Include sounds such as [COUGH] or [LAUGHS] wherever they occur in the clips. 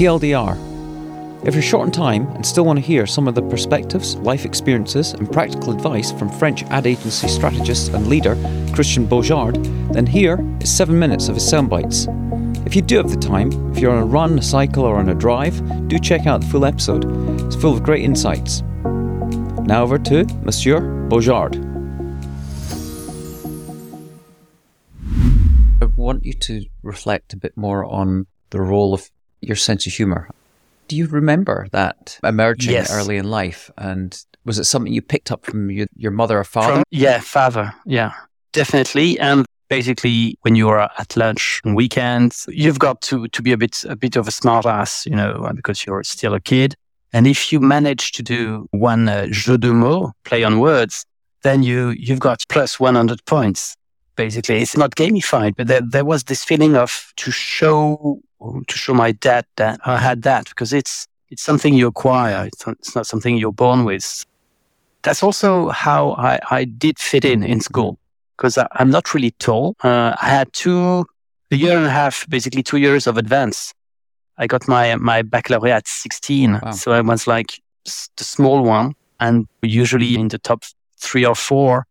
TLDR. If you're short on time and still want to hear some of the perspectives, life experiences, and practical advice from French ad agency strategist and leader Christian Baujard, then here is seven minutes of his sound bites. If you do have the time, if you're on a run, a cycle, or on a drive, do check out the full episode. It's full of great insights. Now over to Monsieur Baujard. I want you to reflect a bit more on the role of your sense of humour. Do you remember that emerging Yes. early in life? And was it something you picked up from your, your mother or father? From, yeah, father. Yeah, definitely. And basically, when you are at lunch on weekends, you've got to, to be a bit, a bit of a smart ass, you know, because you're still a kid. And if you manage to do one uh, jeu de mots, play on words, then you, you've got plus 100 points. Basically, it's not gamified, but there, there was this feeling of to show, to show my dad that I had that because it's, it's something you acquire. It's not, it's not something you're born with that's also how I, I did fit in in school because I'm not really tall. Uh, I had two, a year and a half, basically two years of advance. I got my, my baccalaureate at 16. Wow. So I was like the small one and usually in the top three or four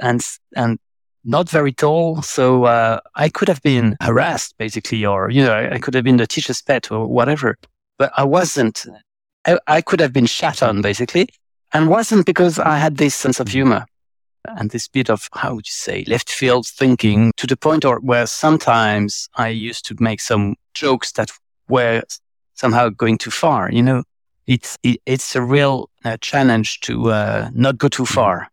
and, and not very tall. So, uh, I could have been harassed basically, or, you know, I could have been the teacher's pet or whatever, but I wasn't. I, I could have been shat on basically and wasn't because I had this sense of humor and this bit of how would you say left field thinking to the point or where sometimes I used to make some jokes that were somehow going too far. You know, it's it, it's a real uh, challenge to uh, not go too far.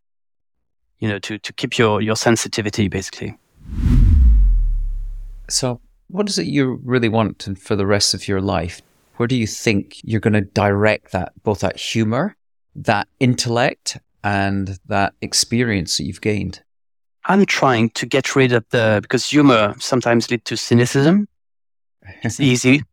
You know, to to keep your your sensitivity basically. So, what is it you really want for the rest of your life? Where do you think you're going to direct that, both that humor, that intellect, and that experience that you've gained? I'm trying to get rid of the because humor sometimes lead to cynicism. It's [LAUGHS] easy.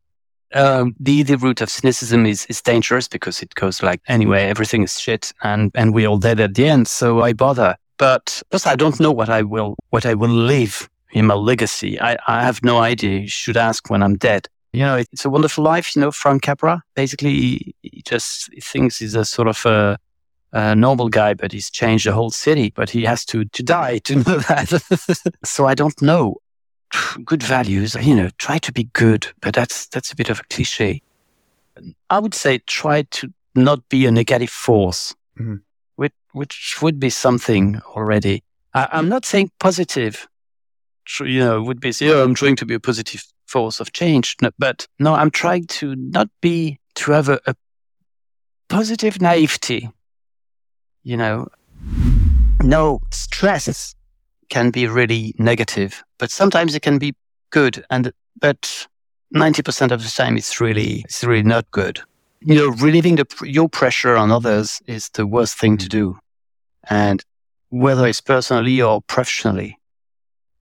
Um, the easy route of cynicism is, is dangerous because it goes like anyway, everything is shit and, and we're all dead at the end. So I bother. But plus I don't know what I will, what I will leave in my legacy. I, I have no idea. You should ask when I'm dead. You know, it's a wonderful life. You know, Frank Capra, basically he, he just he thinks he's a sort of a, a normal guy, but he's changed the whole city, but he has to, to die to know [LAUGHS] that. so I don't know good values, you know, try to be good, but that's that's a bit of a cliche. I would say try to not be a negative force, Mhm. Which would be something already. I, I'm not saying positive. You know, would be yeah, I'm trying to be a positive force of change, no, but no, I'm trying to not be to have a, a positive naivety. You know, no stress can be really negative, but sometimes it can be good. And but ninety percent of the time, it's really it's really not good. You know, relieving the your pressure on others is the worst thing to do, and whether it's personally or professionally.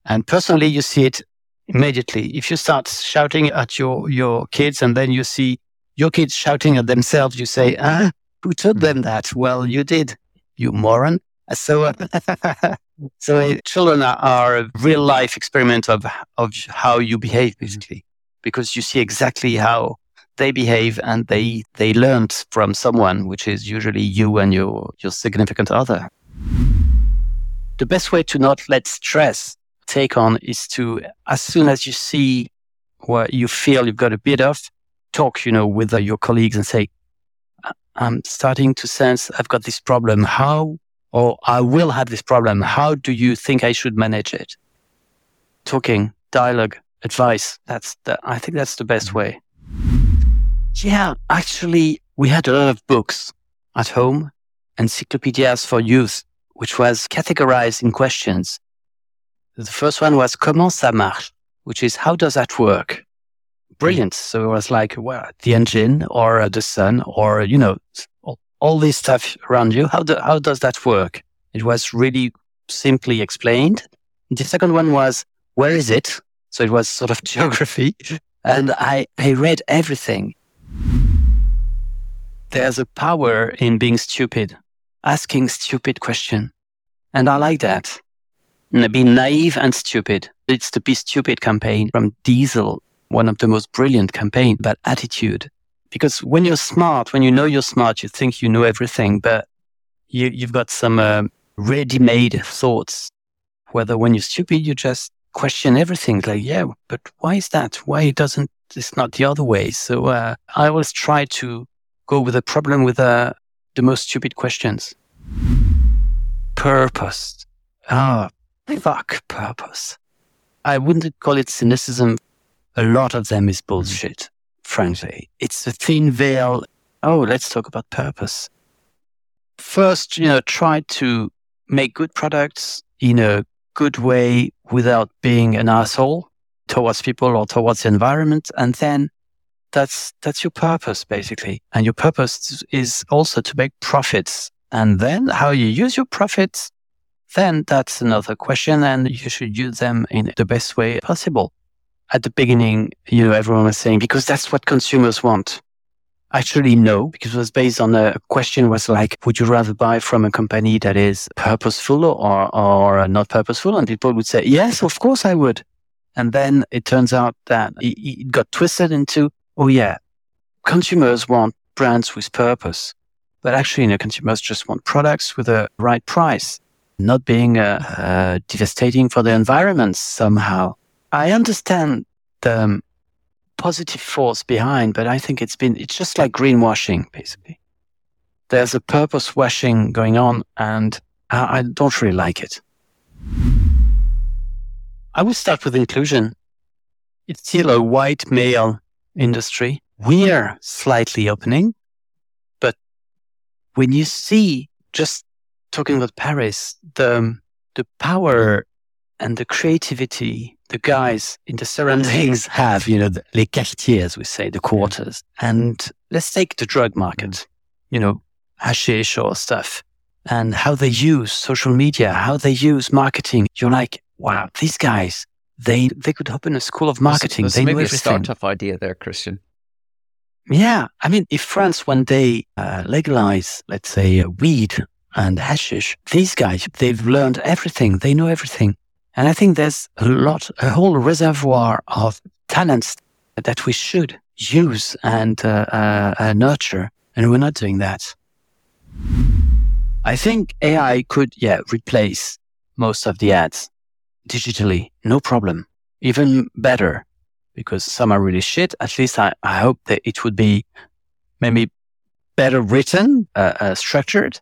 And personally, you see it immediately. If you start shouting at your your kids, and then you see your kids shouting at themselves, you say, "Ah, who taught them that?" Well, you did, you moron. So. uh, [LAUGHS] So uh, children are, are a real life experiment of of how you behave, basically, because you see exactly how they behave, and they they learned from someone, which is usually you and your your significant other. The best way to not let stress take on is to, as soon as you see what you feel you've got a bit of, talk, you know, with uh, your colleagues and say, "I- "I'm starting to sense I've got this problem. How or I will have this problem. How do you think I should manage it? Talking, dialogue, advice. That's the, I think that's the best way. Yeah, actually, we had a lot of books at home, encyclopedias for youth, which was categorized in questions. The first one was comment ça marche, which is how does that work? Brilliant. So it was like, well, the engine or uh, the sun or, you know, all, all this stuff around you. How, do, how does that work? It was really simply explained. The second one was, where is it? So it was sort of [LAUGHS] geography. And I, I read everything. There's a power in being stupid, asking stupid question. And I like that. Be naive and stupid. It's the Be Stupid campaign from Diesel. one of the most brilliant campaign about attitude. Because when you're smart, when you know you're smart, you think you know everything, but you, you've got some uh, ready-made thoughts. Whether when you're stupid, you just question everything. Like, yeah, but why is that? Why doesn't it's not the other way? So uh, I always try to go with a problem with uh, the most stupid questions. Purpose. Ah, oh, fuck purpose. I wouldn't call it cynicism. A lot of them is bullshit, frankly. It's a thin veil. Oh, let's talk about purpose. First, you know, try to make good products in a good way without being an asshole towards people or towards the environment. And then that's, that's your purpose, basically. And your purpose is also to make profits. And then how you use your profits then that's another question and you should use them in the best way possible. At the beginning, you know, everyone was saying, because that's what consumers want. Actually, no, because it was based on a question was like, would you rather buy from a company that is purposeful or, or not purposeful? And people would say, yes, of course I would. And then it turns out that it got twisted into, oh yeah, consumers want brands with purpose. But actually, you know, consumers just want products with the right price not being uh, uh, devastating for the environment somehow. I understand the um, positive force behind, but I think it's been, it's just like greenwashing, basically. There's a purpose washing going on, and I, I don't really like it. I will start with inclusion. It's still a white male industry. We are slightly opening, but when you see just talking about Paris, the the power and the creativity the guys in the surroundings [LAUGHS] have, you know, the, les quartiers, we say, the quarters. And let's take the drug market, you know, hashish or stuff, and how they use social media, how they use marketing. You're like, wow, these guys, they they could open a school of marketing. There's, there's they maybe a startup idea there, Christian. Yeah, I mean, if France one day uh, legalize, let's say, uh, weed and hashish, these guys, they've learned everything. They know everything. And I think there's a lot, a whole reservoir of talents that we should use and uh, uh, uh, nurture. And we're not doing that. I think AI could, yeah, replace most of the ads digitally. No problem. Even better because some are really shit. At least I, I hope that it would be maybe better written, uh, uh, structured,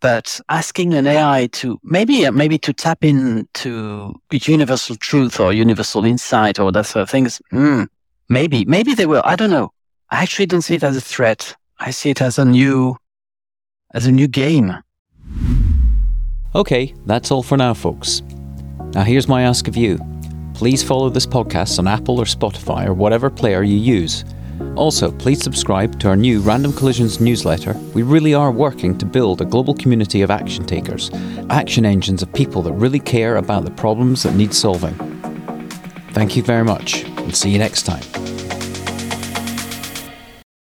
but asking an AI to maybe uh, maybe to tap into universal truth or universal insight or that sort of things, mm, maybe maybe they will. I don't know. I actually don't see it as a threat. I see it as a new as a new game. Okay, that's all for now, folks. Now here's my ask of you. Please follow this podcast on Apple or Spotify or whatever player you use also, please subscribe to our new Random Collisions newsletter. We really are working to build a global community of action takers, action engines of people that really care about the problems that need solving. Thank you very much, and see you next time.